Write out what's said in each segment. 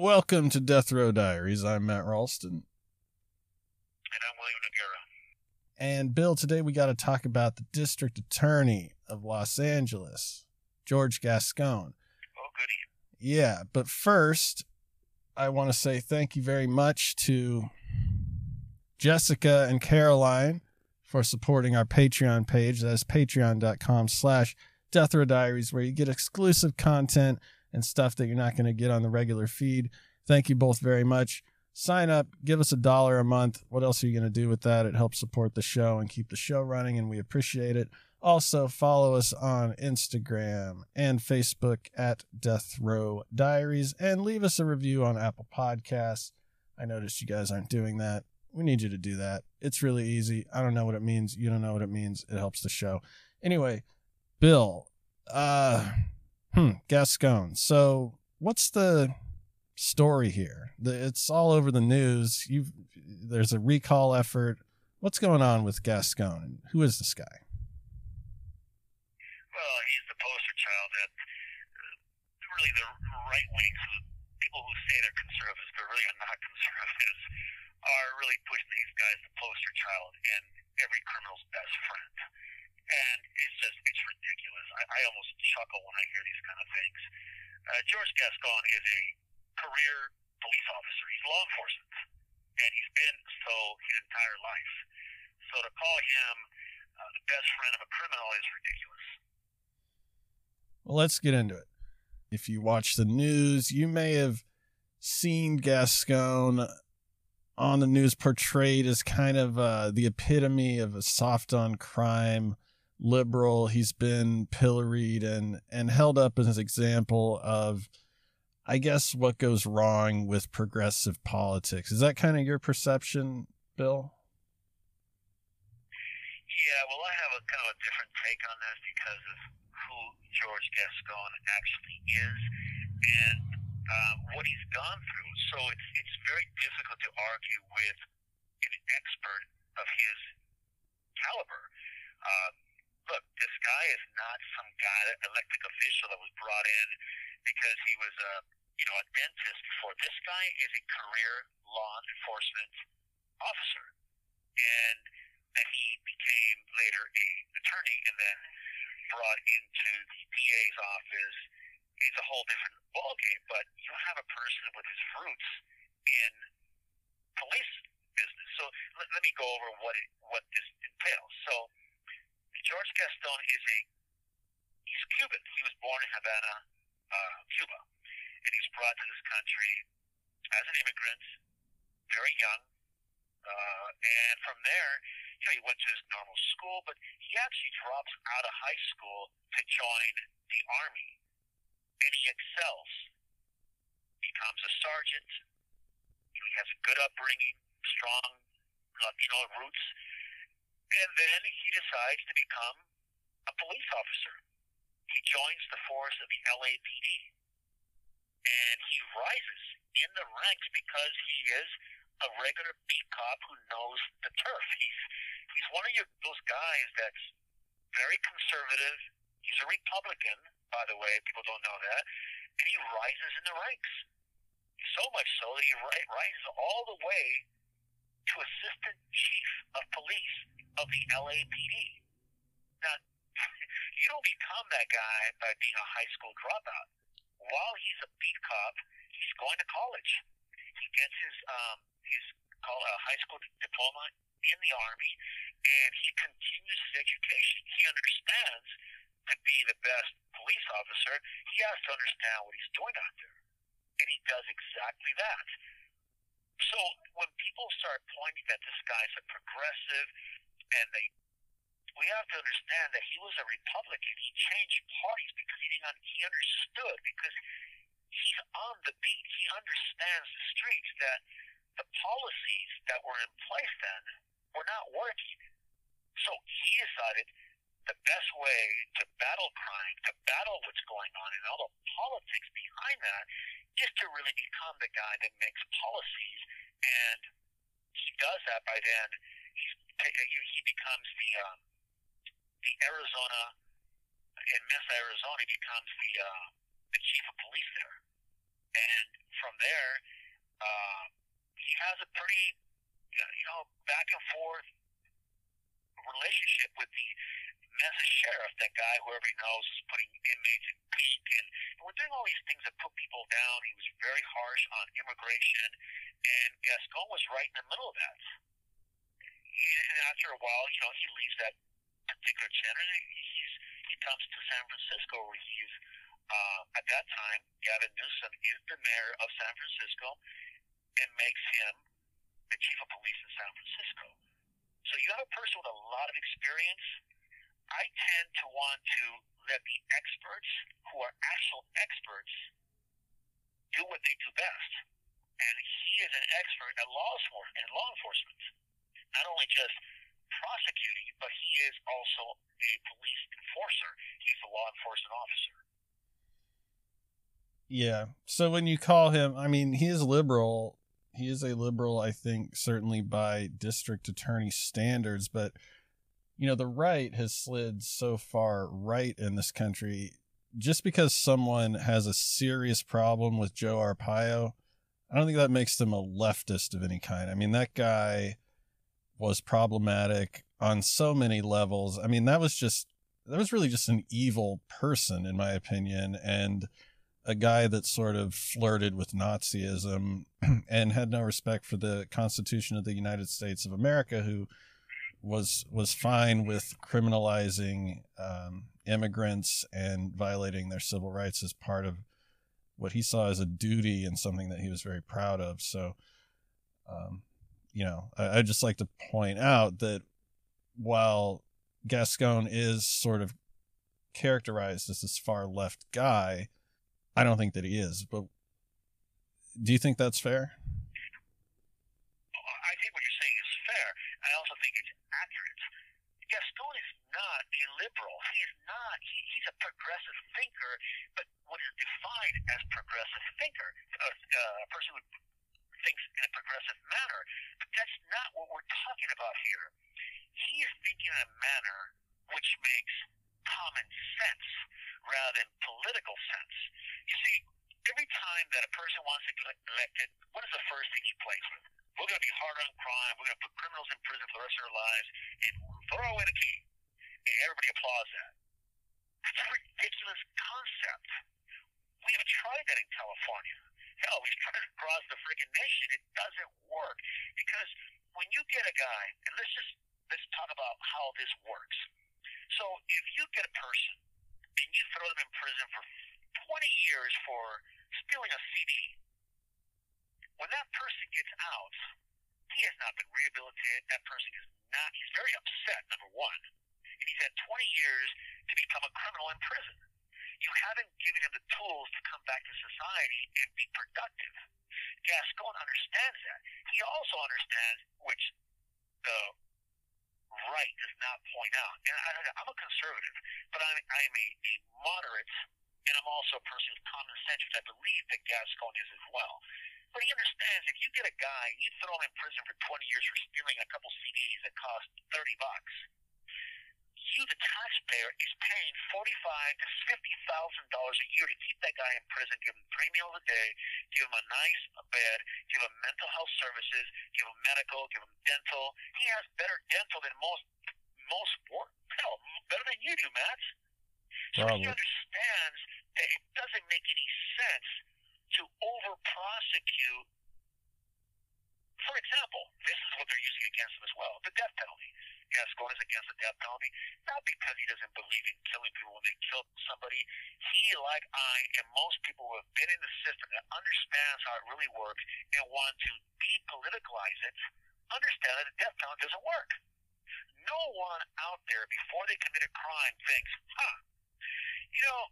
Welcome to death row diaries i'm matt ralston and I'm William Noguera. and bill today we got to talk about the district attorney of los angeles george gascon Oh, goody. Yeah, but first, I want to say thank you very much to Jessica and Caroline for supporting our Patreon page. That is patreon.com slash Death Row Diaries, where you get exclusive content and stuff that you're not going to get on the regular feed. Thank you both very much. Sign up, give us a dollar a month. What else are you going to do with that? It helps support the show and keep the show running, and we appreciate it. Also, follow us on Instagram and Facebook at Death Row Diaries and leave us a review on Apple Podcasts. I noticed you guys aren't doing that. We need you to do that. It's really easy. I don't know what it means. You don't know what it means. It helps the show. Anyway, Bill, uh, hmm, Gascon. So, what's the story here? It's all over the news. You, there's a recall effort. What's going on with Gascon? Who is this guy? Well, he's the poster child that uh, really the right wing, so people who say they're conservatives but really are not conservatives, are really pushing these guys the poster child and every criminal's best friend. And it's just, it's ridiculous. I, I almost chuckle when I hear these kind of things. Uh, George Gascon is a career police officer. He's law enforcement. And he's been so his entire life. So to call him uh, the best friend of a criminal is ridiculous. Well, let's get into it. If you watch the news, you may have seen Gascon on the news portrayed as kind of uh, the epitome of a soft on crime liberal. He's been pilloried and, and held up as an example of, I guess, what goes wrong with progressive politics. Is that kind of your perception, Bill? Yeah, well, I have a kind of a different take on this because of who George Gascon actually is and uh, what he's gone through. So it's it's very difficult to argue with an expert of his caliber. Uh, look, this guy is not some guy, elected official that was brought in because he was a you know a dentist before. This guy is a career law enforcement officer, and then he became later a attorney, and then brought into the DA's office. It's a whole different ballgame, but you have a person with his roots in police business. So let, let me go over what it, what this entails. So George Gascon is a he's Cuban. He was born in Havana, uh, Cuba, and he's brought to this country as an immigrant, very young, uh, and from there, you know, he went to his normal school, but he actually drops out of high school to join the army, and he excels. Becomes a sergeant. You know, he has a good upbringing, strong Latino roots, and then he decides to become a police officer. He joins the force of the LAPD, and he rises in the ranks because he is a regular beat cop who knows the turf. He's he's one of your, those guys that's very conservative. He's a Republican, by the way. People don't know that, and he rises in the ranks. So much so that he ri- rises all the way to assistant chief of police of the LAPD. Now, you don't become that guy by being a high school dropout. While he's a beat cop, he's going to college. He gets his um, his call a high school diploma in the army, and he continues his education. He understands to be the best police officer, he has to understand what he's doing out there, and he does exactly that. So when people start pointing that this guy's a progressive, and they, we have to understand that he was a Republican. He changed parties because he didn't. He understood because he's on the beat. He understands the streets that the policies that were in place then were not working. So he decided the best way to battle crime, to battle what's going on, and all the politics behind that, is to really become the guy that makes policies. And he does that by then. He's, he becomes the um, the Arizona in Mesa, Arizona. Becomes the uh, the chief of police there, and from there, uh, he has a pretty you know back and forth relationship with the Mesa sheriff, that guy, whoever he knows, is putting inmates in pink, and, and we're doing all these things that put people down. He was very harsh on immigration, and Gascon was right in the middle of that. And after a while, you know, he leaves that particular center, and he's he comes to San Francisco, where he's uh, at that time Gavin Newsom is the mayor of San Francisco, and makes him the chief of police in San Francisco. So you have a person with a lot of experience I tend to want to let the experts, who are actual experts, do what they do best. And he is an expert at law in law enforcement, not only just prosecuting, but he is also a police enforcer. He's a law enforcement officer. Yeah. So when you call him, I mean, he is liberal. He is a liberal, I think, certainly by district attorney standards, but you know, the right has slid so far right in this country. Just because someone has a serious problem with Joe Arpaio, I don't think that makes them a leftist of any kind. I mean, that guy was problematic on so many levels. I mean, that was just, that was really just an evil person, in my opinion. And, a guy that sort of flirted with Nazism and had no respect for the Constitution of the United States of America, who was was fine with criminalizing um, immigrants and violating their civil rights as part of what he saw as a duty and something that he was very proud of. So, um, you know, I, I'd just like to point out that while Gascon is sort of characterized as this far left guy, I don't think that he is. But do you think that's fair? Oh, I think what you're saying is fair. I also think it's accurate. Gascon is not a liberal. He's not. He, he's a progressive thinker, but what is defined as progressive thinker, a, a person who thinks in a progressive manner. But that's not what we're talking about here. He is thinking in a manner which makes common sense rather than political sense. You see, every time that a person wants to get elected, what is the first thing he plays with? We're going to be hard on crime. We're going to put criminals in prison for the rest of their lives and throw away the key. And everybody applauds that. That's a ridiculous concept. We have tried that in California. Hell, we've tried it across the freaking nation. It doesn't work. Because when you get a guy, and let's just let's talk about how this works. So if you get a person and you throw them in prison for 20 years for stealing a CD, when that person gets out, he has not been rehabilitated. That person is not, he's very upset, number one. And he's had 20 years to become a criminal in prison. You haven't given him the tools to come back to society and be productive. Gascon understands that. He also understands, which the right does not point out. And I, I'm a conservative, but I'm, I'm a, a moderate, and I'm also a person of common sense, which I believe that Gascon is as well. But he understands if you get a guy, you throw him in prison for 20 years for stealing a couple CDs that cost 30 bucks. You, the taxpayer, is paying forty-five to fifty thousand dollars a year to keep that guy in prison, give him three meals a day, give him a nice bed, give him mental health services, give him medical, give him dental. He has better dental than most most work. Hell, better than you do, Matt. So he understands that it doesn't make any sense to over prosecute for example, this is what they're using against him as well: the death penalty. Gascon is against the death penalty, not because he doesn't believe in killing people when they kill somebody. He, like I, and most people who have been in the system that understands how it really works and want to depoliticalize it, understand that the death penalty doesn't work. No one out there before they commit a crime thinks, huh, you know,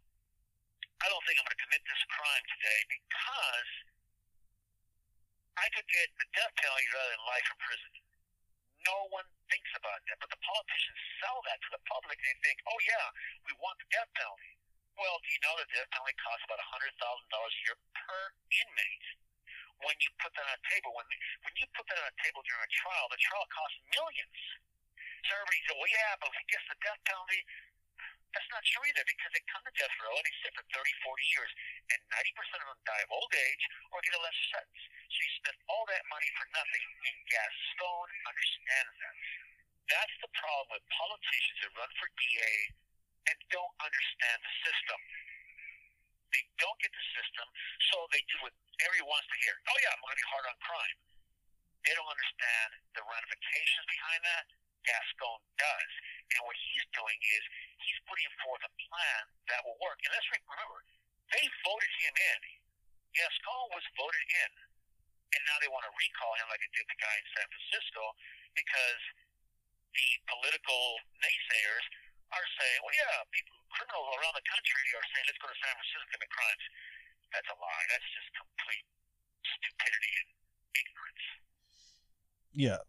I don't think I'm going to commit this crime today because I could get the death penalty rather than life in prison. No one thinks about that, but the politicians sell that to the public. They think, oh yeah, we want the death penalty. Well, do you know that the death penalty costs about $100,000 a year per inmate? When you put that on a table, when when you put that on a table during a trial, the trial costs millions. So everybody says, well, yeah, but if he gets the death penalty, that's not true either because they come to death row and they sit for 30, 40 years, and 90% of them die of old age or get a lesser sentence. So you spend all that money for nothing, and Gascon understands that. That's the problem with politicians that run for DA and don't understand the system. They don't get the system, so they do what everyone wants to hear. Oh yeah, I'm going to be hard on crime. They don't understand the ramifications behind that. Gascon does. And what he's doing is he's putting forth a plan that will work. And let's remember, they voted him in. Gascon was voted in. And now they want to recall him like it did the guy in San Francisco because the political naysayers are saying, well, yeah, people, criminals around the country are saying, let's go to San Francisco and commit crimes. That's a lie. That's just complete stupidity and ignorance. Yeah.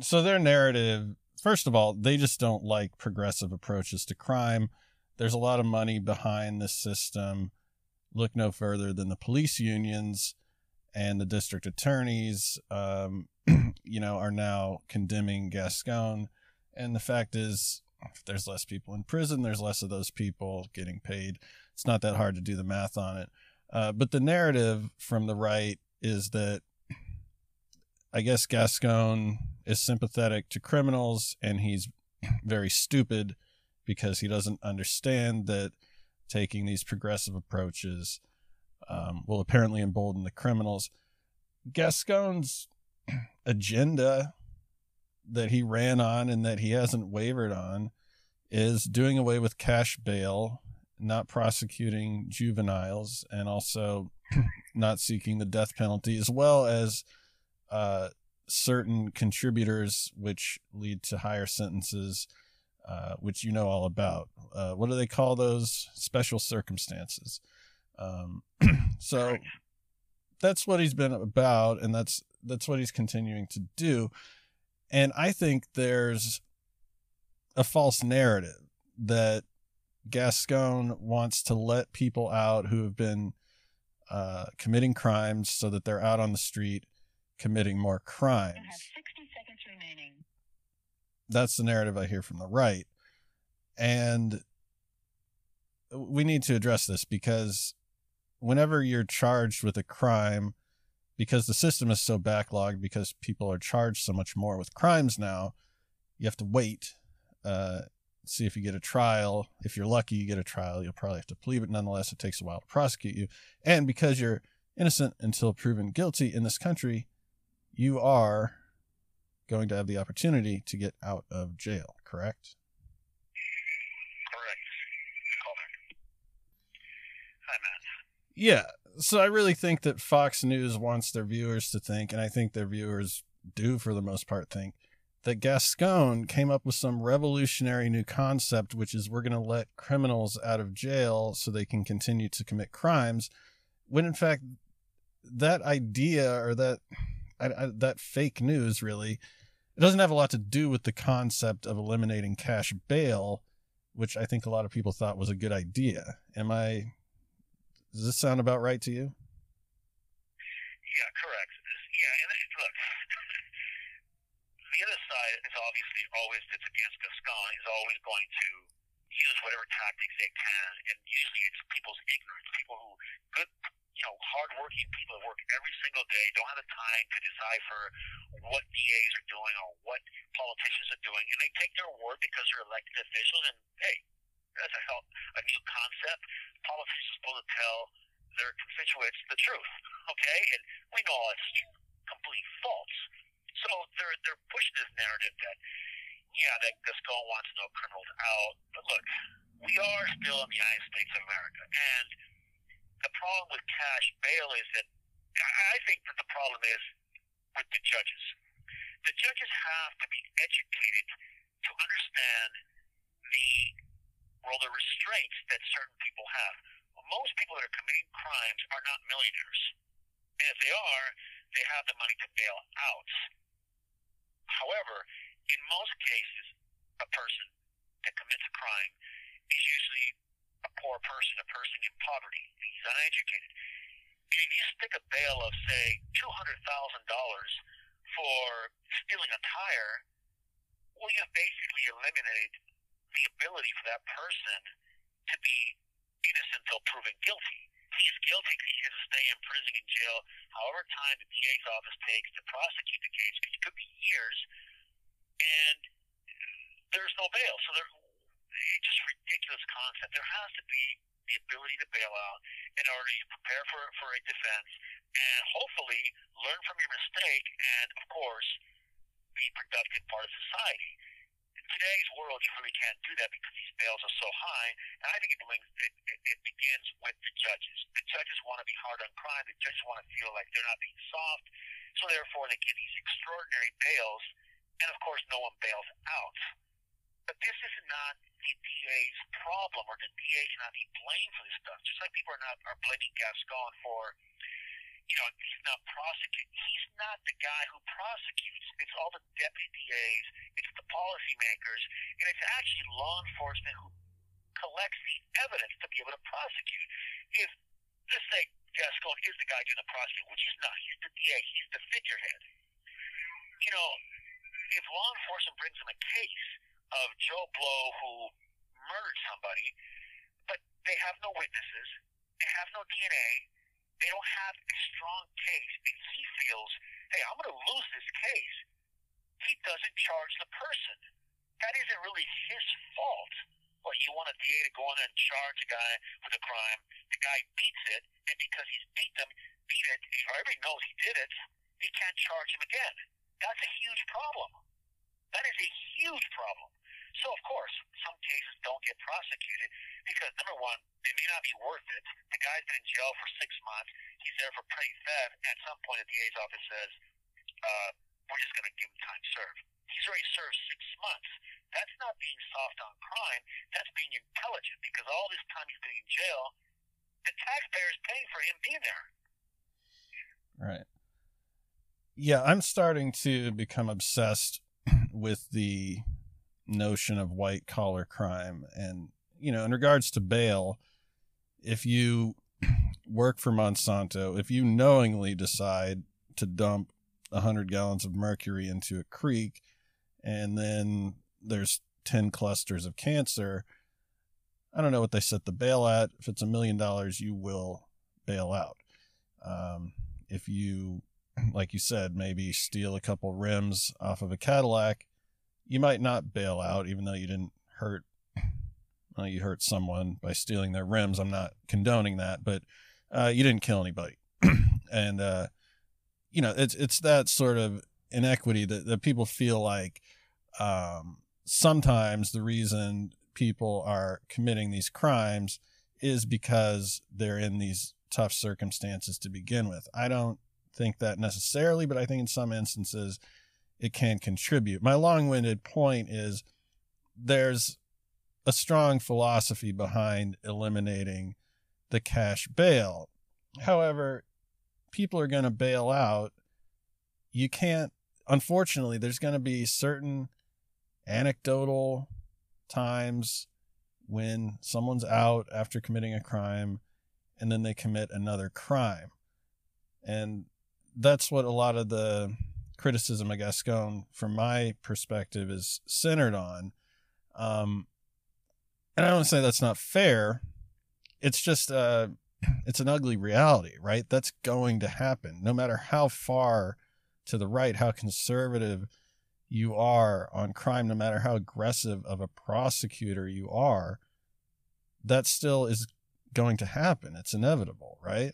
So their narrative, first of all, they just don't like progressive approaches to crime. There's a lot of money behind this system. Look no further than the police unions and the district attorneys, um, you know, are now condemning Gascon. And the fact is, if there's less people in prison, there's less of those people getting paid. It's not that hard to do the math on it. Uh, but the narrative from the right is that I guess Gascon is sympathetic to criminals and he's very stupid because he doesn't understand that taking these progressive approaches um, will apparently embolden the criminals. Gascon's agenda that he ran on and that he hasn't wavered on is doing away with cash bail, not prosecuting juveniles, and also not seeking the death penalty, as well as uh, certain contributors which lead to higher sentences, uh, which you know all about. Uh, what do they call those? Special circumstances. Um, so that's what he's been about, and that's that's what he's continuing to do. And I think there's a false narrative that Gascon wants to let people out who have been uh, committing crimes so that they're out on the street committing more crimes. You have 60 seconds remaining. That's the narrative I hear from the right. And we need to address this because whenever you're charged with a crime, because the system is so backlogged, because people are charged so much more with crimes now, you have to wait, uh, see if you get a trial. If you're lucky, you get a trial. You'll probably have to plead, but nonetheless, it takes a while to prosecute you. And because you're innocent until proven guilty in this country, you are going to have the opportunity to get out of jail, correct? Correct. Call back. Hi, Matt. Yeah. So I really think that Fox News wants their viewers to think, and I think their viewers do for the most part think, that Gascon came up with some revolutionary new concept, which is we're going to let criminals out of jail so they can continue to commit crimes, when in fact, that idea or that I, I, that fake news really it doesn't have a lot to do with the concept of eliminating cash bail, which I think a lot of people thought was a good idea. Am I? Does this sound about right to you? Yeah, correct. Yeah, and look, the other side is obviously always that's against Gascon is always going to use whatever tactics they can, and usually it's people's ignorance, people who good you know, hardworking people that work every single day don't have the time to decipher what DAs are doing or what politicians are doing, and they take their word because they're elected officials. And hey, that's a help, a new concept. Politicians are supposed to tell their constituents the truth, okay? And we know it's complete false. so they're they're pushing this narrative that yeah, that Gascon wants no criminals out. But look, we are still in the United States of America, and the problem with cash bail is that I think that the problem is with the judges. The judges have to be educated to understand the well the restraints that certain people have. Most people that are committing crimes are not millionaires. And if they are, they have the money to bail out. However, in most cases, a person that commits a crime is usually a poor person, a person in poverty. He's uneducated. And if you stick a bail of, say, $200,000 for stealing a tire, well, you've basically eliminated the ability for that person to be innocent until proven guilty. He is guilty because he has to stay in prison in jail however time the DA's office takes to prosecute the case, which could be years, and there's no bail. So there, it's just ridiculous concept. There has to be the ability to bail out in order to prepare for for a defense and hopefully learn from your mistake and of course be productive part of society. Today's world, you really can't do that because these bails are so high. And I think it, it, it, it begins with the judges. The judges want to be hard on crime. The judges want to feel like they're not being soft. So therefore, they give these extraordinary bails. And of course, no one bails out. But this is not the DA's problem, or the DA cannot be blamed for this stuff. Just like people are not are blaming Gascon for, you know, he's not prosecuting. He's not the guy who prosecutes. It's all the deputy DAs, it's the policymakers, and it's actually law enforcement who collects the evidence to be able to prosecute. If let's say Gascon is the guy doing the prosecuting, which he's not, he's the DA, he's the figurehead. You know, if law enforcement brings him a case of Joe Blow who murdered somebody, but they have no witnesses, they have no DNA, they don't have a strong case, and he feels, hey, I'm going to lose this case, he doesn't charge the person. That isn't really his fault. Well, you want a DA to go in and charge a guy with a crime, the guy beats it, and because he's beat them, beat it, everybody knows he did it, he can't charge him again. That's a huge problem. That is a huge problem. So, of course, some cases don't get prosecuted because, number one, they may not be worth it. The guy's been in jail for six months. He's there for petty theft. At some point, the DA's office says, uh, we're just going to give him time served. He's already served six months. That's not being soft on crime. That's being intelligent because all this time he's been in jail, the taxpayer's paying for him being there. Right. Yeah, I'm starting to become obsessed with the notion of white collar crime. And, you know, in regards to bail, if you work for Monsanto, if you knowingly decide to dump 100 gallons of mercury into a creek and then there's 10 clusters of cancer, I don't know what they set the bail at. If it's a million dollars, you will bail out. Um, if you, like you said, maybe steal a couple rims off of a Cadillac you might not bail out, even though you didn't hurt. Well, you hurt someone by stealing their rims. I'm not condoning that, but uh, you didn't kill anybody, and uh, you know it's it's that sort of inequity that, that people feel like um, sometimes the reason people are committing these crimes is because they're in these tough circumstances to begin with. I don't think that necessarily, but I think in some instances it can contribute. My long winded point is there's a strong philosophy behind eliminating the cash bail. However, people are going to bail out. You can't, unfortunately, there's going to be certain anecdotal times when someone's out after committing a crime and then they commit another crime. And that's what a lot of the criticism of Gascon, from my perspective, is centered on. Um, and I don't say that's not fair. It's just uh, it's an ugly reality, right? That's going to happen, no matter how far to the right, how conservative you are on crime, no matter how aggressive of a prosecutor you are. That still is going to happen. It's inevitable, right?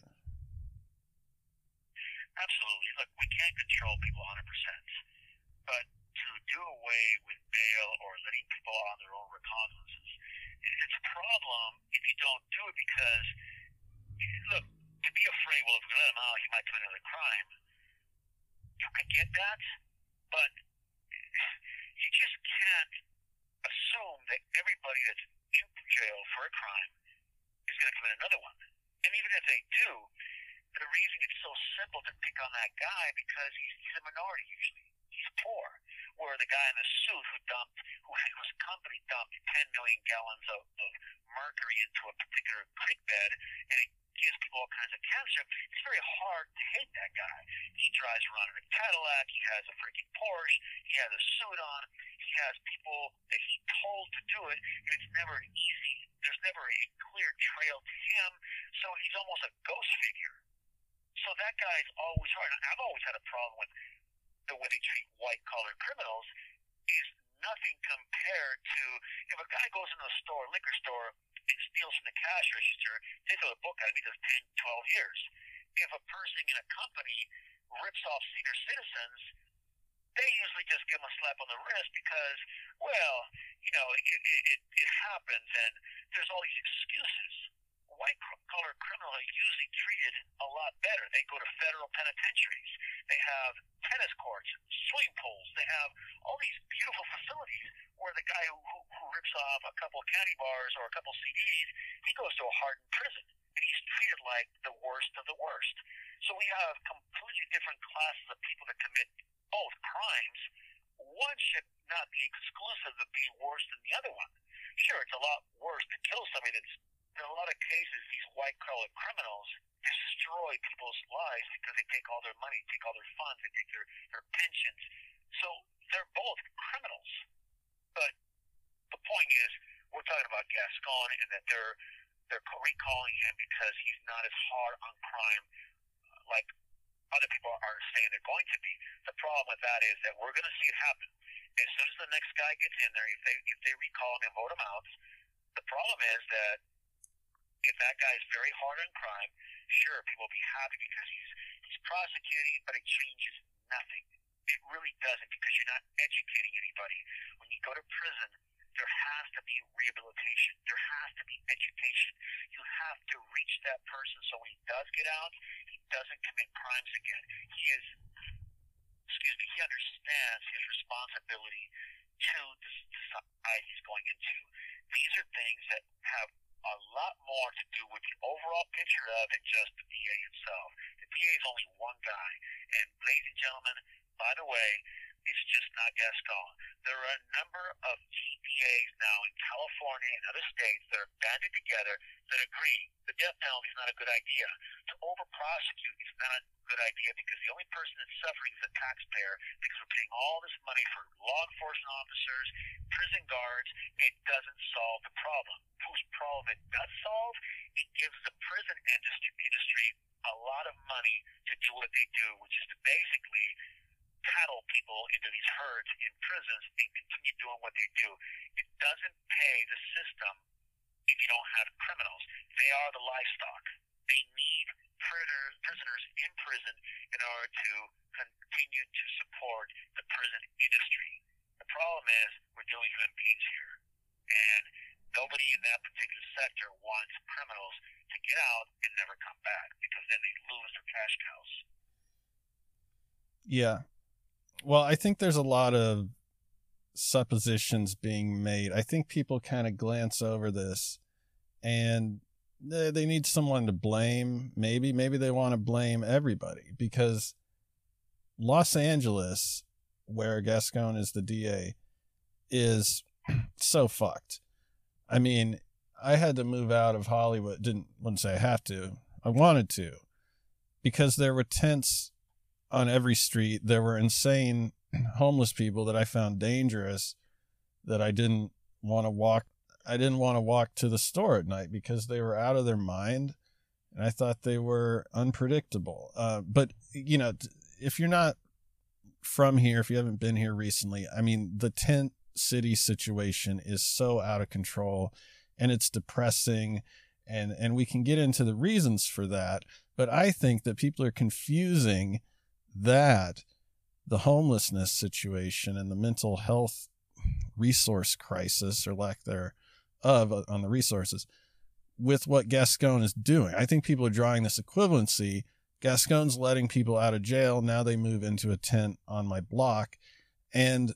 Absolutely. Look, we can't control people 100%. But to do away with bail or letting people on their own recognizances, it's a problem if you don't do it because, look, to be afraid, well, if we let him out, he might commit another crime. I get that, but you just can't assume that everybody that's in jail for a crime is going to commit another one. And even if they do, the reason it's so simple to pick on that guy because he's, he's a minority usually. He's poor. Where the guy in the suit who dumped, who whose company dumped 10 million gallons of, of mercury into a particular creek bed, and it gives people all kinds of cancer. It's very hard to hate that guy. He drives around in a Cadillac. He has a freaking Porsche. He has a suit on. He has people that he told to do it, and it's never easy. There's never a clear trail to him, so he's almost a ghost figure. So that guy's always hard. I've always had a problem with the way they treat white collar criminals. Is nothing compared to if a guy goes into a store, liquor store, and steals from the cash register, they throw the book at him, he does 10, 12 years. If a person in a company rips off senior citizens, they usually just give them a slap on the wrist because, well, you know, it, it, it, it happens and there's all these excuses. White collar criminals are usually treated a lot better. They go to federal penitentiaries. They have tennis courts, swimming pools. They have all these beautiful facilities where the guy who, who rips off a couple of candy bars or a couple of CDs, he goes to a hardened prison and he's treated like the worst of the worst. So we have completely different classes of people that commit both crimes. One should not be exclusive of being worse than the other one. Sure, it's a lot worse to kill somebody that's in a lot of cases these white collar criminals destroy people's lives because they take all their money, take all their funds, they take their, their pensions. So they're both criminals. But the point is, we're talking about Gascon and that they're they're recalling him because he's not as hard on crime uh, like other people are saying they're going to be. The problem with that is that we're going to see it happen as soon as the next guy gets in there. If they if they recall him and vote him out, the problem is that if that guy is very hard on crime, sure people will be happy because he's he's prosecuting, but it changes nothing. It really doesn't because you're not educating anybody. When you go to prison, there has to be rehabilitation. There has to be education. You have to reach that person so when he does get out, he doesn't commit crimes again. He is, excuse me, he understands his responsibility to the society he's going into. These are things that have a lot more to do with the overall picture of it just the DA himself. The DA is only one guy. And ladies and gentlemen, by the way, it's just not Gascon. There are a number of DAs now in California and other states that are banded together that agree the death penalty is not a good idea. To over prosecute is not a good idea because the only person that's suffering is the taxpayer because we're paying all this money for law enforcement officers, prison guards. It doesn't solve the problem. Whose problem it does solve? It gives the prison industry a lot of money to do what they do, which is to basically cattle people into these herds in prisons and continue doing what they do. It doesn't pay the system if you don't have criminals. They are the livestock. They need prisoners in prison in order to continue to support the prison industry. The problem is we're dealing human beings here. And nobody in that particular sector wants criminals to get out and never come back because then they lose their cash cows. Yeah. Well, I think there's a lot of suppositions being made. I think people kind of glance over this and they, they need someone to blame. Maybe, maybe they want to blame everybody because Los Angeles, where Gascon is the DA, is so fucked. I mean, I had to move out of Hollywood. Didn't wouldn't say I have to. I wanted to because there were tents on every street. There were insane homeless people that I found dangerous that I didn't want to walk. I didn't want to walk to the store at night because they were out of their mind. And I thought they were unpredictable. Uh, but, you know, if you're not from here, if you haven't been here recently, I mean, the tent city situation is so out of control and it's depressing and and we can get into the reasons for that but i think that people are confusing that the homelessness situation and the mental health resource crisis or lack thereof on the resources with what Gascon is doing. I think people are drawing this equivalency. Gascon's letting people out of jail. Now they move into a tent on my block. And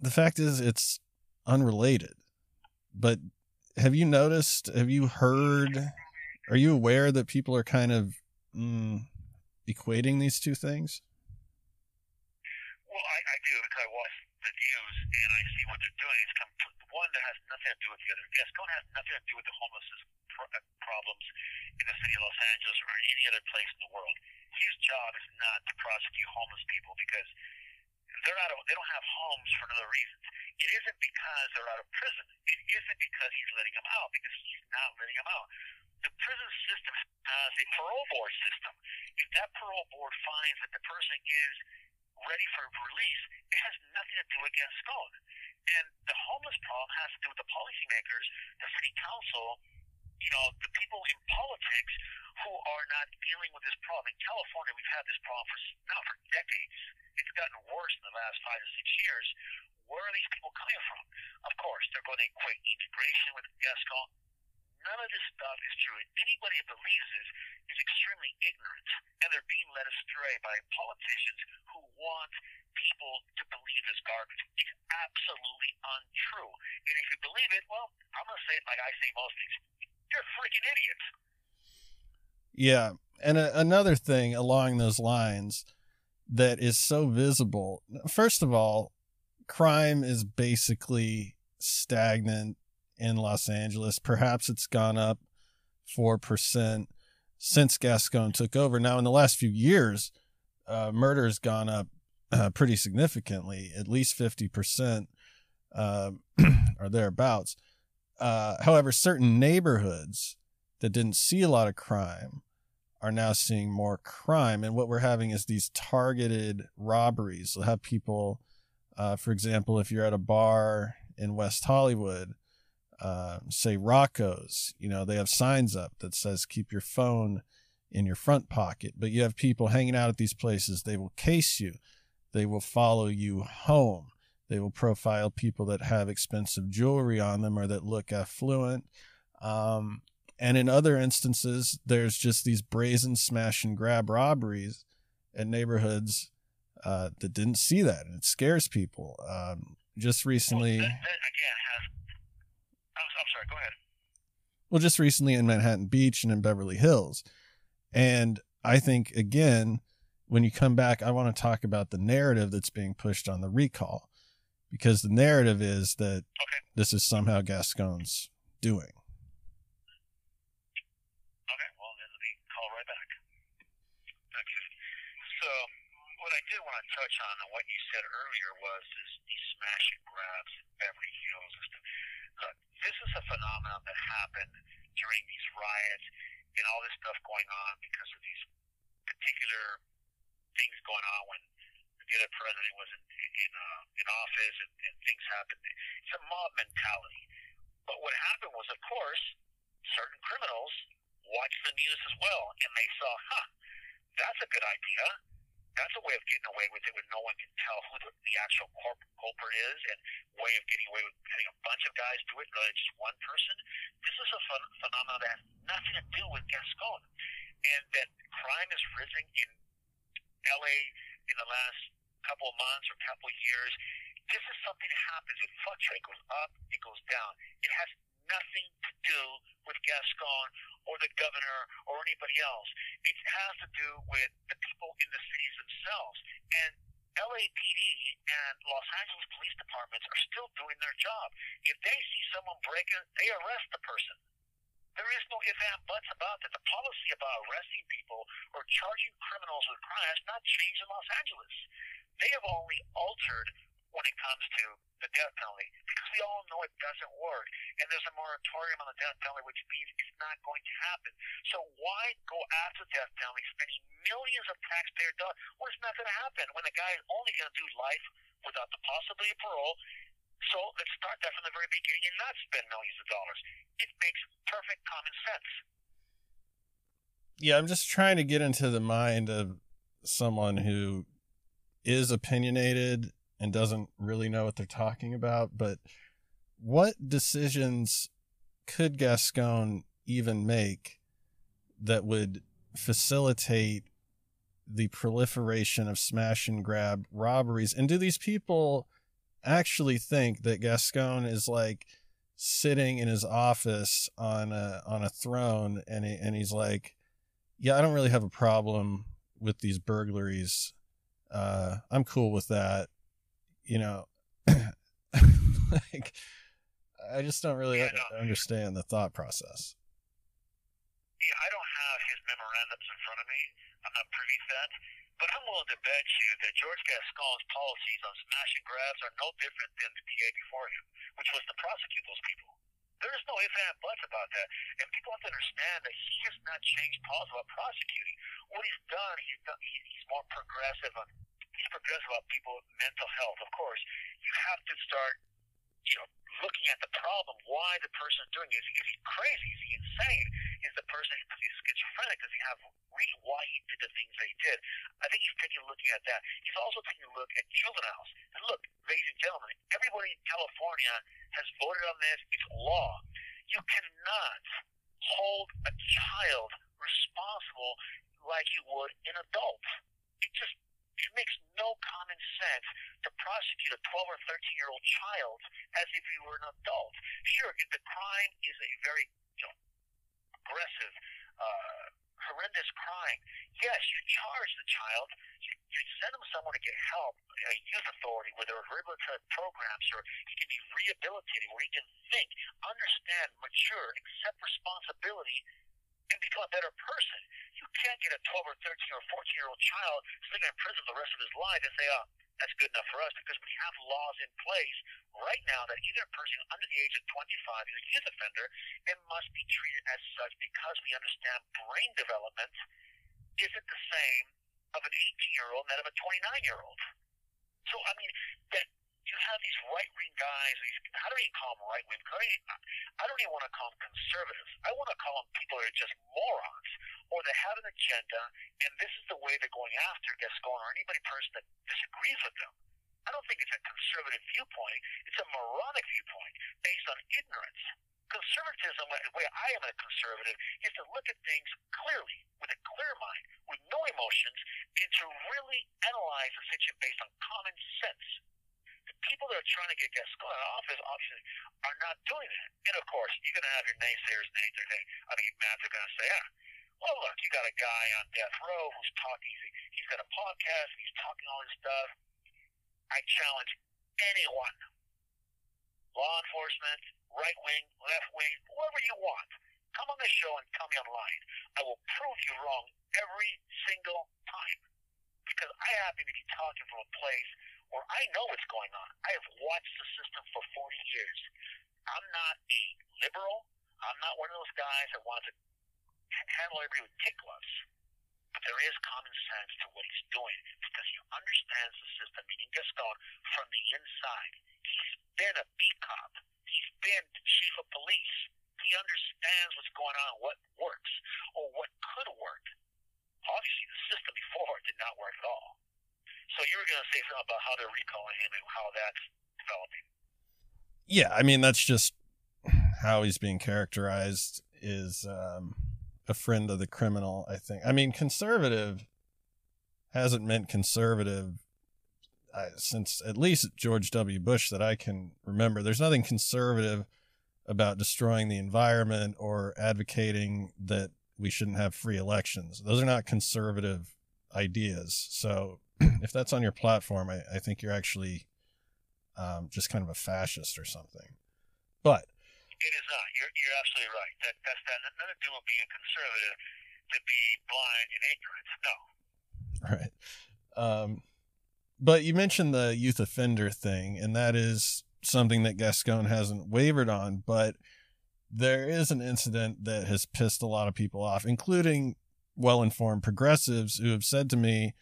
the fact is, it's unrelated. But have you noticed, have you heard, are you aware that people are kind of mm, equating these two things? Well, I, I do because I watch the news and I see what they're doing. It's com- one that has nothing to do with the other. Gascon has nothing to do with the homelessness pr- uh, problems in the city of Los Angeles or in any other place in the world. His job is not to prosecute homeless people because they're not. They don't have homes for another reasons. It isn't because they're out of prison. It isn't because he's letting them out because he's not letting them out. The prison system has a parole board system. If that parole board finds that the person is ready for release, it has nothing to do with Gascon. And the homeless problem has to do with the policymakers, the city council, you know, the people in politics who are not dealing with this problem. In California, we've had this problem for now for decades. It's gotten worse in the last five to six years. Where are these people coming from? Of course, they're going to equate integration with Gascon. None of this stuff is true. Anybody who believes this is extremely ignorant, and they're being led astray by politicians who want people to believe this garbage. It's absolutely untrue. And if you believe it, well, I'm going to say it like I say most things. You're freaking idiots. Yeah. And a, another thing along those lines that is so visible. First of all, crime is basically stagnant in Los Angeles. Perhaps it's gone up 4% since Gascon took over. Now, in the last few years, uh, murder has gone up uh, pretty significantly, at least 50% uh, or thereabouts. Uh, however, certain neighborhoods that didn't see a lot of crime are now seeing more crime. And what we're having is these targeted robberies. We'll have people, uh, for example, if you're at a bar in West Hollywood, uh, say Rocco's, you know, they have signs up that says keep your phone in your front pocket. But you have people hanging out at these places. They will case you, they will follow you home. They will profile people that have expensive jewelry on them or that look affluent. Um, and in other instances, there's just these brazen smash and grab robberies in neighborhoods uh, that didn't see that, and it scares people. Um, just recently, well, that, that again has. I'm, sorry. Go ahead. Well, just recently in Manhattan Beach and in Beverly Hills, and I think again, when you come back, I want to talk about the narrative that's being pushed on the recall, because the narrative is that Okay. this is somehow Gascon's doing. Okay, well, then let me call right back. Okay. So, what I did want to touch on and what you said earlier was this, these smash and grabs in Beverly Hills. and stuff. Uh, Look, this is a phenomenon that happened during these riots and all this stuff going on because of these particular things going on when the other president was in in, uh, in office and, and things happened. It's a mob mentality. But what happened was, of course, certain criminals watched the news as well, and they saw, huh, that's a good idea. That's a way of getting away with it when no one can tell who the, the actual corp- culprit is, and way of getting away with having a bunch of guys do it rather than just one person. This is a phen- phenomenon that has nothing to do with Gascon, and that crime is risen in LA in the last couple of months or couple of years. This is something that happens. It fluctuates. It goes up. It goes down. It has nothing to do with Gascon or the governor or anybody else. It has to do with the people in the cities themselves. And LAPD and Los Angeles police departments are still doing their job. If they see someone breaking, they arrest the person. There is no if and buts about that. The policy about arresting people or charging criminals with crime has not changed in Los Angeles. They have only altered when it comes to the death penalty because we all know it doesn't work. And there's a moratorium on the death penalty, which means it's not going to happen. So why go after death penalty, spending millions of taxpayer dollars? when it's not going to happen when the guy is only going to do life without the possibility of parole. So let's start that from the very beginning and not spend millions of dollars. It makes perfect common sense. Yeah, I'm just trying to get into the mind of someone who is opinionated and doesn't really know what they're talking about, but what decisions could Gascon even make that would facilitate the proliferation of smash and grab robberies? And do these people actually think that Gascon is like sitting in his office on a on a throne and he, and he's like, "Yeah, I don't really have a problem with these burglaries. Uh, I'm cool with that." You know, like I just don't really Yeah, no. understand the thought process. Yeah, I don't have his memorandums in front of me. I'm not privy to that. But I'm willing to bet you that George Gascon's policies on smash and grabs are no different than the DA before him, which was to prosecute those people. There is no ifs and buts about that. And people have to understand that he has not changed policy about prosecuting. What he's done, he's done, he's more progressive on, he's progressive about people's mental health. Of course, you have to start, you know, looking at the problem, why the person is doing it. Is he, is he crazy? Is he insane? Is the person is he schizophrenic? Does he have reason why he did the things that he did? I think he's taking a look at that. He's also taking a look at juveniles. And look, ladies and gentlemen, everybody in California has voted on this. It's law. You cannot hold a child responsible like you would an adult. It just it makes no common sense to prosecute a 12 or 13 year old child as if he were an adult. Sure, if the crime is a very you know, aggressive, uh, horrendous crime, yes, you charge the child, you, you send him somewhere to get help, a youth authority, where there are rehabilitative programs, or he can be rehabilitated, where he can think, understand, mature, accept responsibility, and become a better person. You can't get a 12 or 13 or 14 year old child sitting in prison the rest of his life and say, oh, that's good enough for us because we have laws in place right now that either a person under the age of 25 is a youth offender and must be treated as such because we understand brain development isn't the same of an 18 year old and that of a 29 year old. So, I mean, that you have these right wing guys, these, how do you call them right wing? I don't even want to call them conservatives. I want to call them people that are just morons or they have an agenda and this is the way they're going after Gascon or anybody person that disagrees with them. I don't think it's a conservative viewpoint. It's a moronic viewpoint based on ignorance. Conservatism, the way I am a conservative, is to look at things clearly, with a clear mind, with no emotions, and to really analyze the situation based on common sense. The people that are trying to get Gascon out of office obviously are not doing that. And of course, you're going to have your naysayers, naysayers. I mean, Matt, they're going to say, ah, well, look, you got a guy on death row who's talking, he's, he's got a podcast, he's talking all this stuff. I challenge anyone, law enforcement, right wing, left wing, whoever you want, come on the show and tell me lying. I will prove you wrong every single time because I happen to be talking from a place where I know what's going on. I have watched the system for 40 years. I'm not a liberal. I'm not one of those guys that wants to handle everybody with kid gloves. But there is common sense to what he's doing because he understands the system, meaning Gascon, from the inside. He's been a beat cop. He's been chief of police. He understands what's going on, what works, or what could work. Obviously, the system before did not work at all. So you were going to say something about how they're recalling him and how that's developing. Yeah, I mean that's just how he's being characterized is um, a friend of the criminal. I think. I mean, conservative hasn't meant conservative since at least George W. Bush that I can remember. There's nothing conservative about destroying the environment or advocating that we shouldn't have free elections. Those are not conservative ideas. So if that's on your platform, I, I think you're actually um, just kind of a fascist or something. But It is not. You're, you're absolutely right. That that's that. To do with being conservative to be blind and ignorant. No. Right. Um, but you mentioned the youth offender thing, and that is something that Gascon hasn't wavered on. But there is an incident that has pissed a lot of people off, including well informed progressives who have said to me,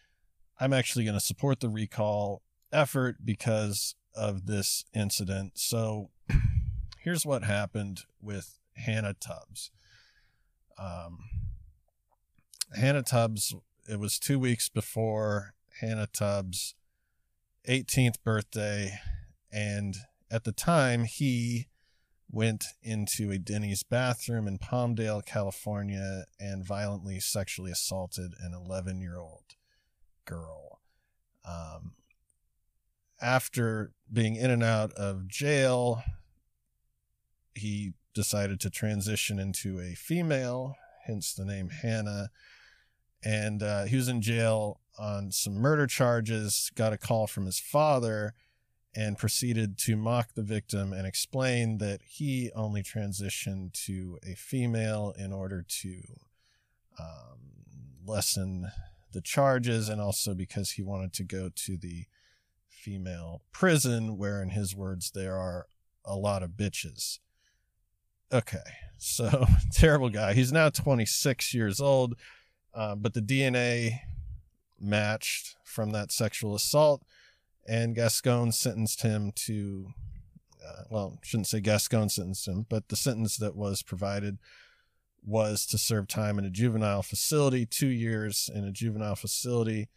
I'm actually going to support the recall effort because of this incident. So here's what happened with Hannah Tubbs. Um, Hannah Tubbs, it was two weeks before Hannah Tubbs 18th birthday. And at the time, he went into a Denny's bathroom in Palmdale, California, and violently sexually assaulted an 11 year old girl. Um, after being in and out of jail, he decided to transition into a female, hence the name Hannah. And uh, he was in jail on some murder charges, got a call from his father, and proceeded to mock the victim and explain that he only transitioned to a female in order to um, lessen the charges and also because he wanted to go to the female prison, where, in his words, there are a lot of bitches. Okay, so terrible guy. He's now 26 years old, uh, but the DNA matched from that sexual assault, and Gascon sentenced him to, uh, well, shouldn't say Gascon sentenced him, but the sentence that was provided was to serve time in a juvenile facility, two years in a juvenile facility.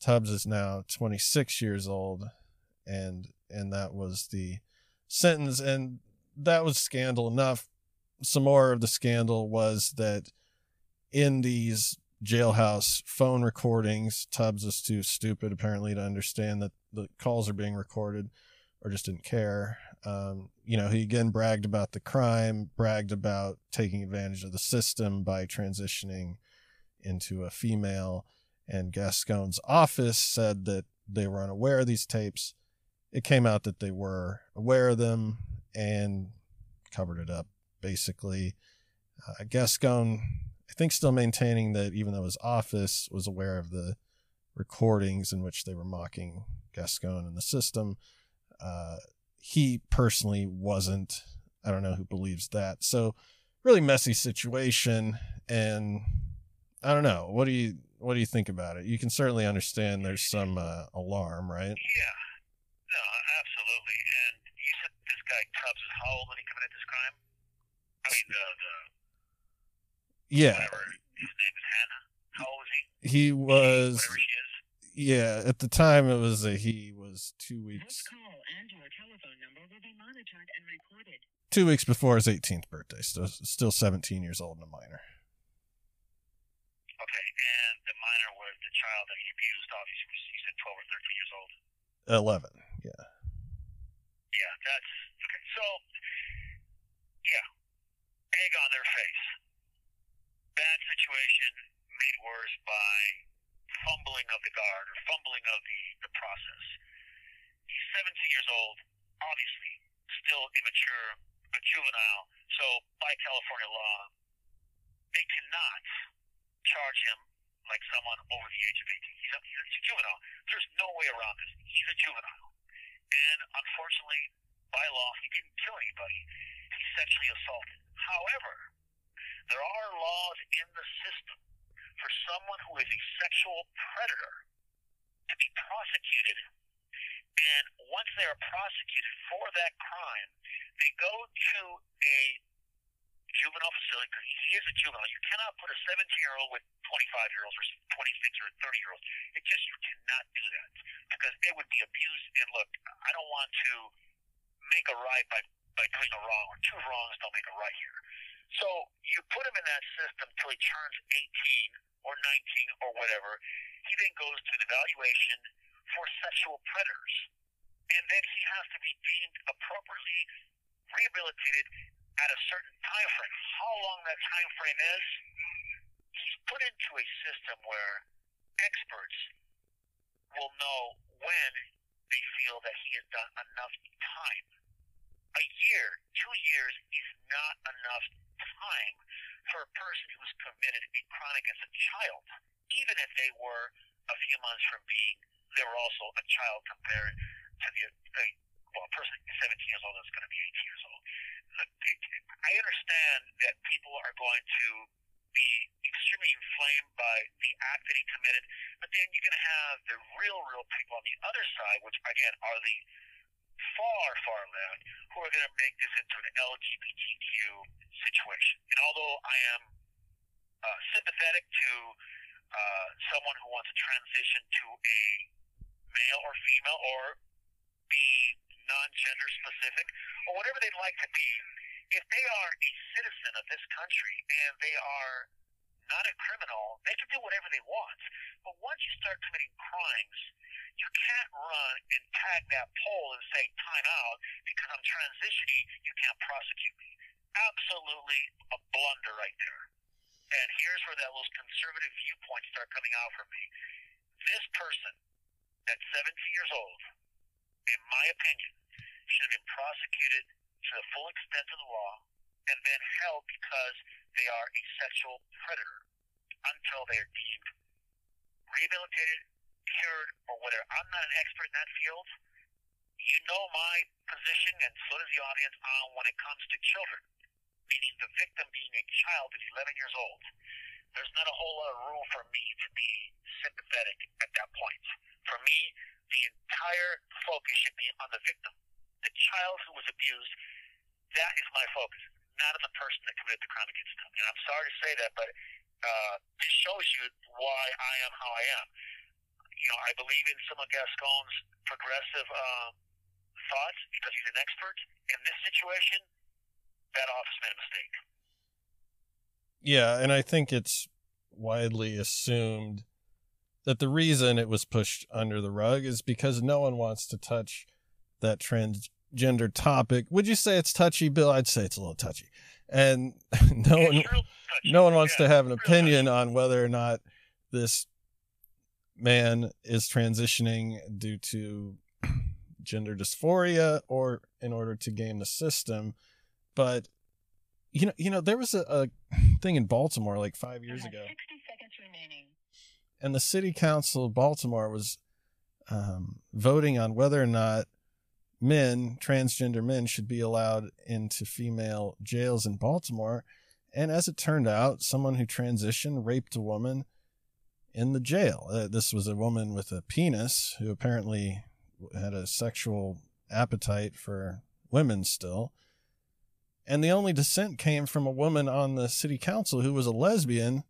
Tubbs is now 26 years old, and and that was the sentence, and that was scandal enough. Some more of the scandal was that in these jailhouse phone recordings. Tubbs was too stupid, apparently, to understand that the calls are being recorded or just didn't care. Um, you know, he again bragged about the crime, bragged about taking advantage of the system by transitioning into a female. And Gascon's office said that they were unaware of these tapes. It came out that they were aware of them and covered it up, basically. Uh, Gascon I think still maintaining that even though his office was aware of the recordings in which they were mocking Gascon and the system, uh, he personally wasn't. I don't know who believes that. So, really messy situation, and I don't know. What do you what do you think about it? You can certainly understand there's some uh, alarm, right? Yeah. No, absolutely. And you said this guy Tubbs is how old when he committed this crime? I mean, the, the Yeah, whatever. His name is Hannah. How old was he? he was. Whatever she is. Yeah, at the time it was a he was two This weeks call and your telephone number will be monitored and recorded. two weeks before his 18th birthday. So still 17 years old and a minor. Okay. And the minor was the child that he abused. Obviously, was- you said 12 or 13 years old. 11. Yeah. Yeah, that's okay. So, yeah, egg on their face. Bad situation made worse by fumbling of the guard or fumbling of the, the process. He's 17 years old, obviously still immature, a juvenile. So, by California law, they cannot charge him like someone over the age of 18. He's a, he's a juvenile. There's no way around this. He's a juvenile. And unfortunately, by law, he didn't kill anybody. He sexually assaulted. However, there are laws in the system for someone who is a sexual predator to be prosecuted. And once they are prosecuted for that crime, they go to a juvenile facility because he is a juvenile. You cannot put a 17 year old with 25 year olds or 26 or 30 year olds. It just, you cannot do that because it would be abuse. And look, I don't want to make a right by, by doing a wrong, or two wrongs don't make a right here. So you put him in that system till he turns 18 or 19 or whatever. He then goes to an evaluation for sexual predators. And then he has to be deemed appropriately rehabilitated at a certain time frame. How long that time frame is, he's put into a system where experts will know when they feel that he has done enough time. A year, two years is not enough time for a person who's committed to a chronic as a child, even if they were a few months from being, they were also a child compared to the, well, a person 17 years old that's going to be 18 years old. I understand that people are going to be extremely inflamed by the act that he committed, but then you're going to have the real, real people on the other side, which again are the far, far left, who are going to make this into an LGBTQ situation. And although I am uh, sympathetic to uh, someone who wants to transition to a male or female or be non-gender specific or whatever they'd like to be, if they are a citizen of this country and they are not a criminal, they can do whatever they want. But once you start committing crimes, you can't run and tag that pole and say time out because I'm transitioning, you can't prosecute me. Absolutely a blunder right there. And here's where that those conservative viewpoints start coming out for me. This person at 17 years old, in my opinion, should have been prosecuted to the full extent of the law and then held because they are a sexual predator until they are deemed rehabilitated, cured, or whatever. I'm not an expert in that field. You know my position, and so does the audience, on when it comes to children, meaning the victim being a child at 11 years old. There's not a whole lot of room for me to be sympathetic at that point. For me, the entire focus should be on the victim, the child who was abused. That is my focus, not on the person that committed the crime against them. And I'm sorry to say that, but uh, this shows you why I am how I am. You know, I believe in some of Gascon's progressive uh, thoughts because he's an expert. In this situation, that office made a mistake. Yeah, and I think it's widely assumed that the reason it was pushed under the rug is because no one wants to touch that transgender topic. Would you say it's touchy, Bill? I'd say it's a little touchy. And no one no one wants Yeah, to have an opinion on whether or not this man is transitioning due to gender dysphoria or in order to game the system. But you know, you know, there was a, a thing in Baltimore like five years ago, 60 seconds remaining. and the city council of Baltimore was um, voting on whether or not men, transgender men, should be allowed into female jails in Baltimore. And as it turned out, someone who transitioned raped a woman in the jail. Uh, this was a woman with a penis who apparently had a sexual appetite for women still. And the only dissent came from a woman on the city council who was a lesbian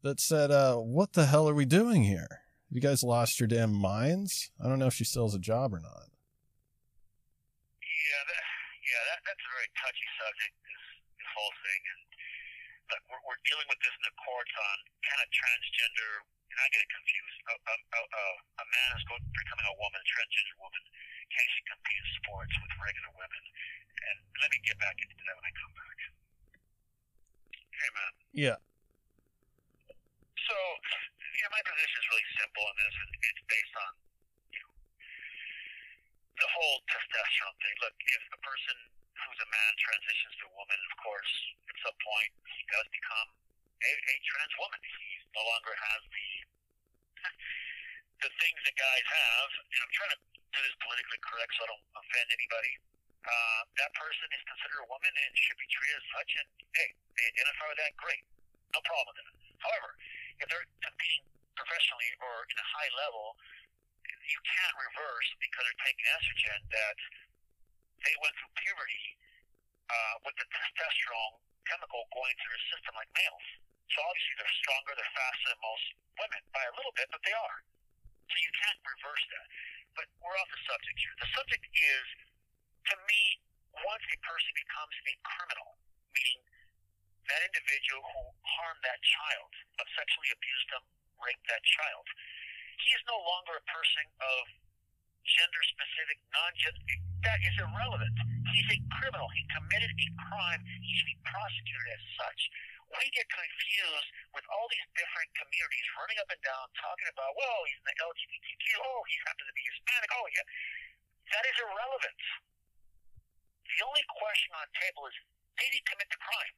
that said, uh, What the hell are we doing here? You guys lost your damn minds? I don't know if she still has a job or not. Yeah, that, yeah, that, that's a very touchy subject. This this whole thing, and we're, we're dealing with this in the courts on kind of transgender. And I get it confused. A, a, a, a, man is going, becoming a woman, a transgender woman. Can she compete in sports with regular women? And let me get back into that when I come back. Hey, man. Yeah. So, you know, my position is really simple on this, and it's based on, you know, the whole testosterone thing. Look, if a person who's a man transitions to a woman, of course, at some point he does become a, a trans woman. He no longer has the the things that guys have. And I'm trying to do this politically correct so I don't offend anybody. Uh, that person is considered a woman and should be treated as such. And hey, they identify with that. Great, no problem with that. However, if they're competing professionally or in a high level, you can't reverse because they're taking estrogen that they went through puberty uh, with the testosterone chemical going through their system like males. So obviously they're stronger, they're faster than most women by a little bit, but they are. So you can't reverse that. But we're off the subject here. The subject is, to me, once a person becomes a criminal, meaning that individual who harmed that child, sexually abused them, raped that child, he is no longer a person of gender specific, non gender. That is irrelevant. He's a criminal. He committed a crime. He should be prosecuted as such. We get confused with all these different communities running up and down talking about, well, he's in the LGBTQ. Oh, he happens to be Hispanic. Oh, yeah. That is irrelevant. The only question on the table is, did he commit the crime?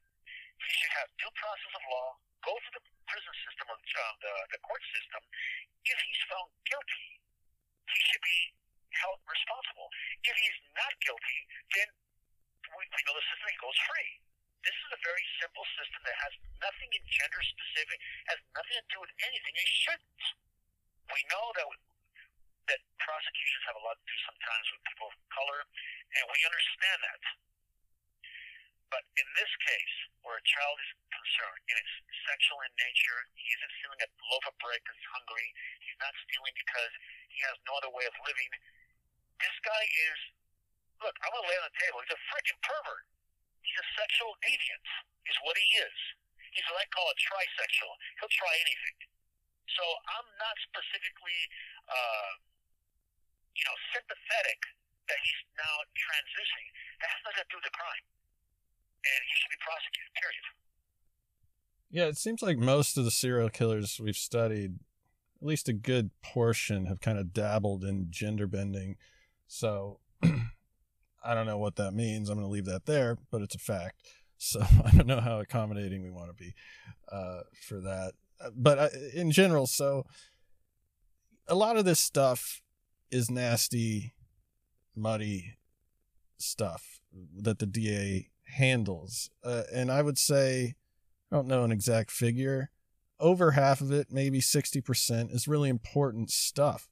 He should have due process of law, go through the prison system or um, the, the court system. If he's found guilty, he should be held responsible. If he's not guilty, then we, we know the system he goes free. This is a very simple system that has nothing in gender specific, has nothing to do with anything. It shouldn't. We know that that prosecutions have a lot to do sometimes with people of color, and we understand that. But in this case, where a child is concerned and it's sexual in nature, he isn't stealing a loaf of bread because he's hungry. He's not stealing because he has no other way of living. This guy is, look, I'm gonna lay on the table. He's a freaking pervert. He's a sexual deviant, is what he is. He's what I call a trisexual. He'll try anything. So I'm not specifically, uh, you know, sympathetic that he's now transitioning. That has nothing to do with the crime, and he should be prosecuted. Period. Yeah, it seems like most of the serial killers we've studied, at least a good portion, have kind of dabbled in gender bending. So I don't know what that means. I'm going to leave that there, but it's a fact. So I don't know how accommodating we want to be uh, for that. But uh, in general, so a lot of this stuff is nasty, muddy stuff that the DA handles. Uh, and I would say, I don't know an exact figure, over half of it, maybe 60%, is really important stuff.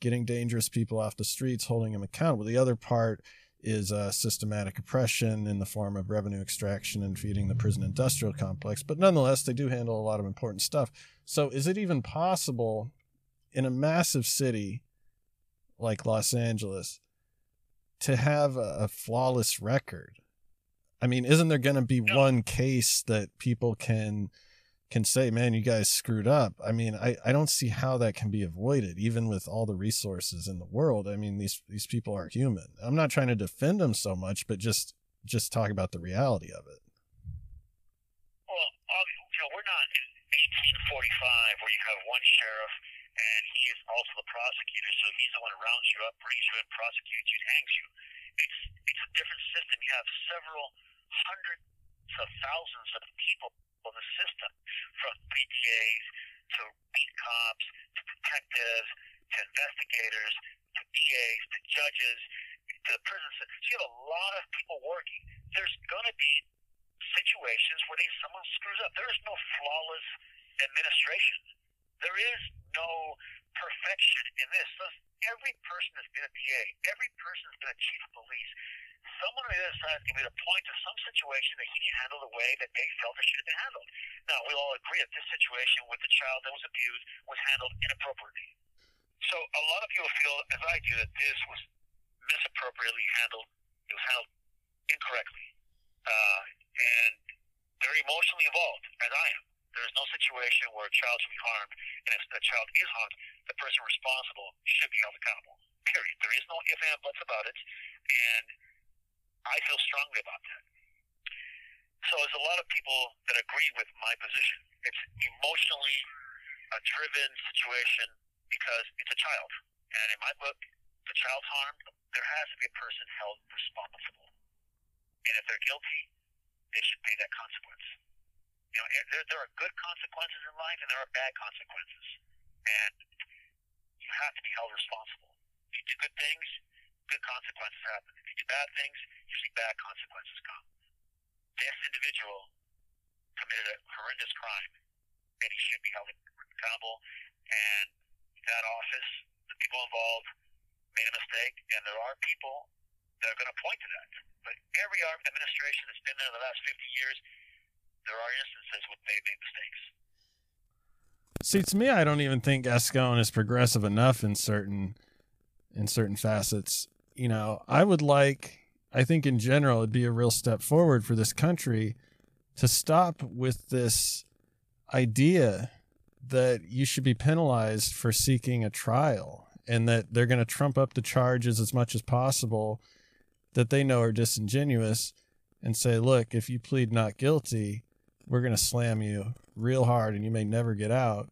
Getting dangerous people off the streets, holding them accountable. The other part is uh, systematic oppression in the form of revenue extraction and feeding the prison industrial complex. But nonetheless, they do handle a lot of important stuff. So, is it even possible in a massive city like Los Angeles to have a, a flawless record? I mean, isn't there going to be No. one case that people can can say, "Man, you guys screwed up"? I mean, I, I don't see how that can be avoided, even with all the resources in the world. I mean, these these people are human. I'm not trying to defend them so much, but just just talk about the reality of it. Well, ob- you know, we're not in 1845 where you have one sheriff and he is also the prosecutor, so he's the one who rounds you up, brings you in, prosecutes you, hangs you. It's it's a different system. You have several hundreds of thousands of people in the system, from DDAs to beat cops to detectives to investigators to DAs to judges to the prison system. So you have a lot of people working. There's going to be situations where these, someone screws up. There is no flawless administration. There is no perfection in this. Every person has been a DA. Every person has been a chief of police. Someone on the other side to be to point to some situation that he didn't handle the way that they felt it should have been handled. Now, we'll all agree that this situation with the child that was abused was handled inappropriately. So a lot of people feel, as I do, that this was misappropriately handled. It was handled incorrectly. Uh, and they're emotionally involved, as I am. There is no situation where a child should be harmed, and if the child is harmed, the person responsible should be held accountable. Period. There is no if and buts about it, and I feel strongly about that. So there's a lot of people that agree with my position. It's emotionally a driven situation because it's a child, and in my book, the child's harmed. There has to be a person held responsible, and if they're guilty, they should pay that consequence. You know, there, there are good consequences in life and there are bad consequences. And you have to be held responsible. If you do good things, good consequences happen. Do bad things, usually bad consequences come. This individual committed a horrendous crime and he should be held accountable. And that office, the people involved, made a mistake, and there are people that are going to point to that. But every administration that's been there the last 50 years, there are instances where they've made mistakes. See, to me, I don't even think Gascon is progressive enough in certain in certain facets. You know, I would like, I think in general, it'd be a real step forward for this country to stop with this idea that you should be penalized for seeking a trial and that they're going to trump up the charges as much as possible that they know are disingenuous and say, look, if you plead not guilty, we're going to slam you real hard and you may never get out.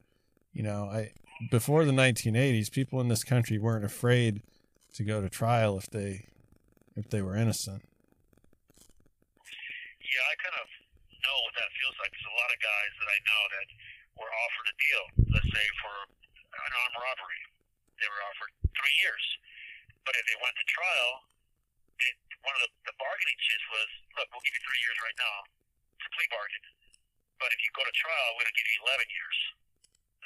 You know, I before the 1980s, people in this country weren't afraid to go to trial if they if they were innocent. Yeah, I kind of know what that feels like. There's a lot of guys that I know that were offered a deal, let's say for an armed robbery. They were offered three years. But if they went to trial, it, one of the, the bargaining chips was, look, we'll give you three years right now. It's a plea bargain. But if you go to trial, we're going to give you 11 years.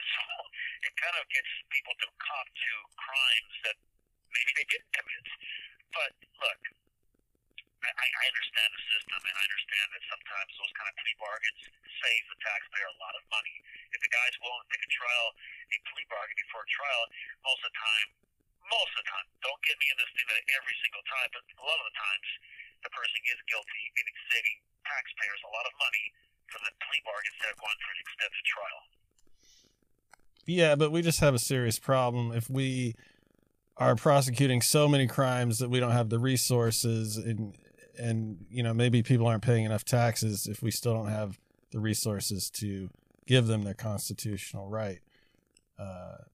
So it kind of gets people to cop to crimes that maybe they didn't commit. But look, I, I understand the system, and I understand that sometimes those kind of plea bargains save the taxpayer a lot of money. If the guy's willing to take a trial, a plea bargain before a trial, most of the time most of the time, don't get me in this thing that every single time, but a lot of the times the person is guilty and it's saving taxpayers a lot of money from the plea bargain instead of going through an extensive trial. Yeah, but we just have a serious problem if we are prosecuting so many crimes that we don't have the resources and and you know maybe people aren't paying enough taxes if we still don't have the resources to give them their constitutional right. Uh,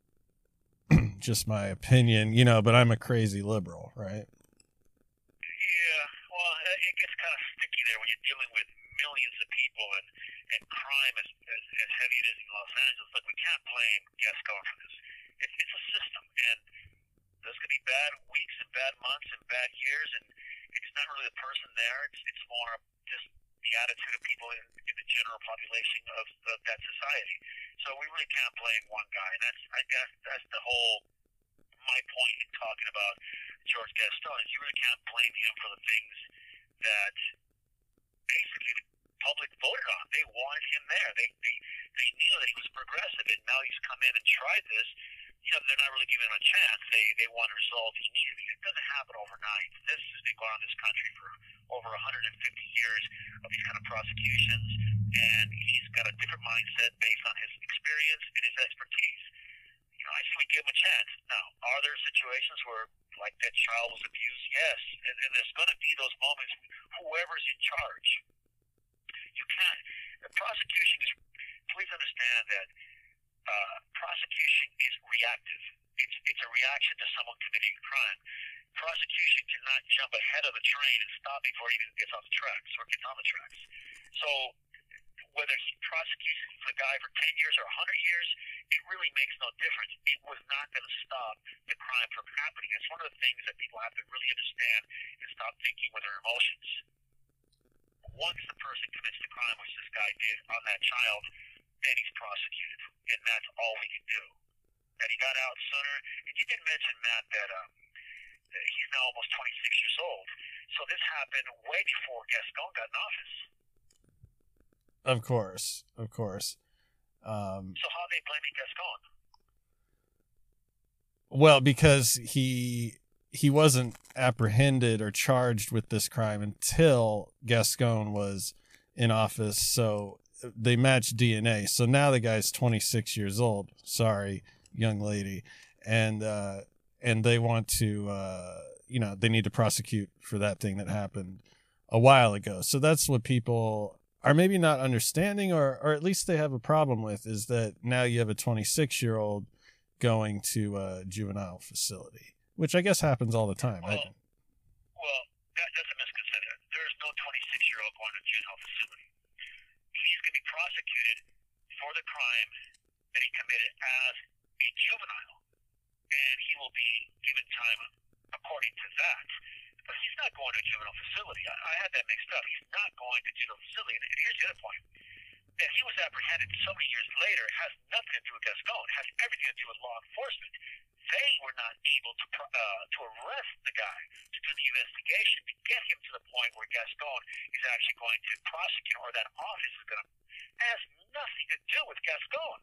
just my opinion, you know, but I'm a crazy liberal, right? Yeah, well, it gets kind of sticky there when you're dealing with millions of people and, and crime as, as, as heavy it is in Los Angeles. Look, we can't blame Gascon for this. It's, it's a system, and going to be bad weeks and bad months and bad years, and it's not really the person there. It's, it's more just the attitude of people in, in the general population of, of that society. So we really can't blame one guy, and that's I guess that's the whole my point in talking about George Gascon is you really can't blame him for the things that basically the public voted on. They wanted him there. They they they knew that he was progressive, and now he's come in and tried this. You know, they're not really giving him a chance. They they want a result immediately. It doesn't happen overnight. This has been going on in this country for over 150 years of these kind of prosecutions, and he's got a different mindset based on his experience and his expertise. You know, I say we give him a chance. Now, are there situations where, like that child was abused? Yes, and, and there's going to be those moments. Whoever's in charge, you can't. The prosecution is. Please understand that uh, prosecution is reactive. It's it's a reaction to someone committing a crime. Prosecution cannot jump ahead of the train and stop before it even gets off the tracks or gets on the tracks. So whether he prosecutes the guy for 10 years or 100 years, it really makes no difference. It was not going to stop the crime from happening. It's one of the things that people have to really understand and stop thinking with their emotions. Once the person commits the crime, which this guy did on that child, then he's prosecuted. And that's all we can do. That he got out sooner. And you did mention, Matt, that, um, that he's now almost 26 years old. So this happened way before Gascon got in office. Of course, of course. Um, So how are they blaming Gascon? well, because he he wasn't apprehended or charged with this crime until Gascon was in office. So they match DNA. So now the guy's 26 years old. Sorry, young lady, and uh, and they want to, uh, you know, they need to prosecute for that thing that happened a while ago. So that's what people are maybe not understanding, or or at least they have a problem with, is that now you have a 26 year old going to a juvenile facility, which I guess happens all the time. I, Well, that, that's a misconception. There is no 26 year old going to juvenile facility. He's going to be prosecuted for the crime that he committed as a juvenile, and he will be given time according to that. But he's not going to a juvenile facility. I, I had that mixed up. He's not going to juvenile facility. And here's the other point. That he was apprehended so many years later has nothing to do with Gascon. It has everything to do with law enforcement. They were not able to uh, to arrest the guy, to do the investigation, to get him to the point where Gascon is actually going to prosecute, or that office is going to. Has nothing to do with Gascon.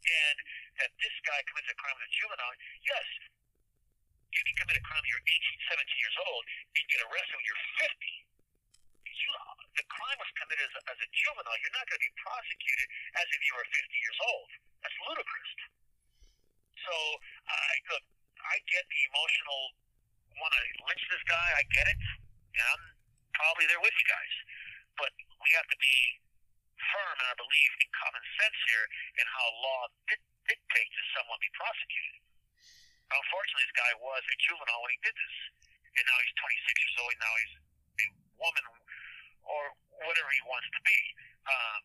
And that this guy commits a crime as a juvenile, yes, you can commit a crime when you're 18, 17 years old and get arrested when you're 50. You, the crime was committed as a, as a juvenile. You're not going to be prosecuted as if you were 50 years old. That's ludicrous. So, I look, I get the emotional want to lynch this guy. I get it, and I'm probably there with you guys. But we have to be firm in our belief in common sense here and how law di- dictates that someone be prosecuted. Unfortunately, this guy was a juvenile when he did this, and now he's 26 years old. And now he's a woman or whatever he wants to be. Um,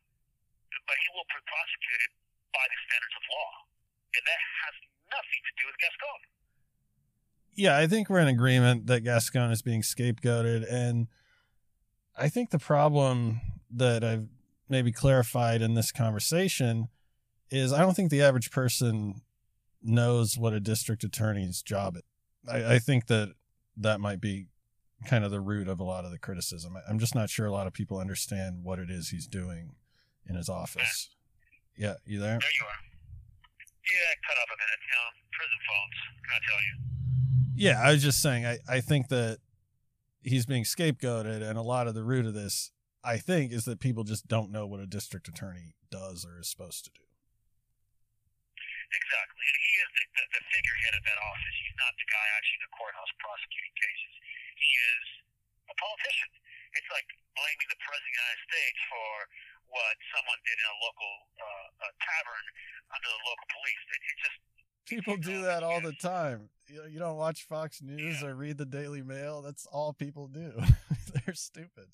but he will be prosecuted by the standards of law, and that has nothing to do with Gascon. Yeah, I think we're in agreement that Gascon is being scapegoated, and I think the problem that I've maybe clarified in this conversation is I don't think the average person knows what a district attorney's job is. I, I think that that might be kind of the root of a lot of the criticism. I'm just not sure a lot of people understand what it is he's doing in his office. Yeah, you there? There you are. Yeah, cut off a minute. You know, prison phones. Can I tell you? Yeah, I was just saying. I I think that he's being scapegoated, and a lot of the root of this, I think, is that people just don't know what a district attorney does or is supposed to do. Exactly. And he is the, the, the figurehead of that office. He's not the guy actually in the courthouse prosecuting cases. He is a politician. It's like blaming the President of the United States for what someone did in a local uh, a tavern under the local police. It, it just People do that all the time. You, you don't watch Fox News Yeah. or read the Daily Mail. That's all people do. They're stupid.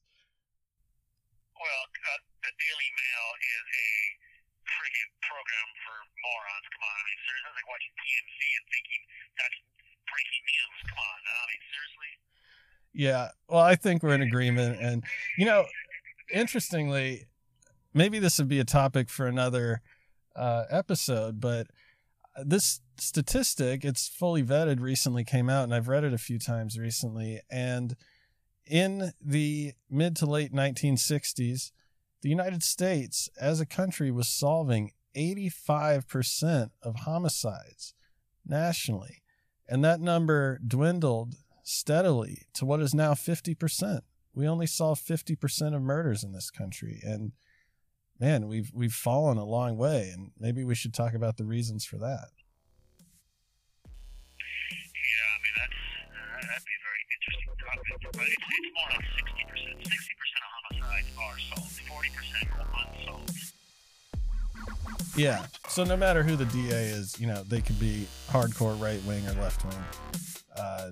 well, uh, the Daily Mail is a friggin' program for morons. Come on, I mean, seriously, that's like watching TMZ and thinking that's breaking news. Come on, I mean, seriously. Yeah. Well, I think we're in agreement. And, you know, interestingly, maybe this would be a topic for another uh, episode, but this statistic, it's fully vetted, recently came out, and I've read it a few times recently. And in the mid to late 1960s, the United States as a country was solving 85% of homicides nationally. And that number dwindled steadily to what is now 50%. We only solve 50% of murders in this country. And man, we've we've fallen a long way and maybe we should talk about the reasons for that. But it's, it's more like sixty percent. Sixty percent of homicides are solved. Forty percent are unsolved. Yeah. So no matter who the DA is, you know, they could be hardcore right wing or left wing. Uh,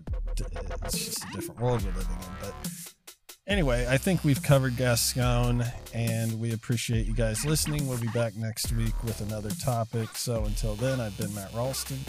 it's just a different world we're living in. But anyway, I think we've covered Gascon, and we appreciate you guys listening. We'll be back next week with another topic. So until then, I've been Matt Ralston.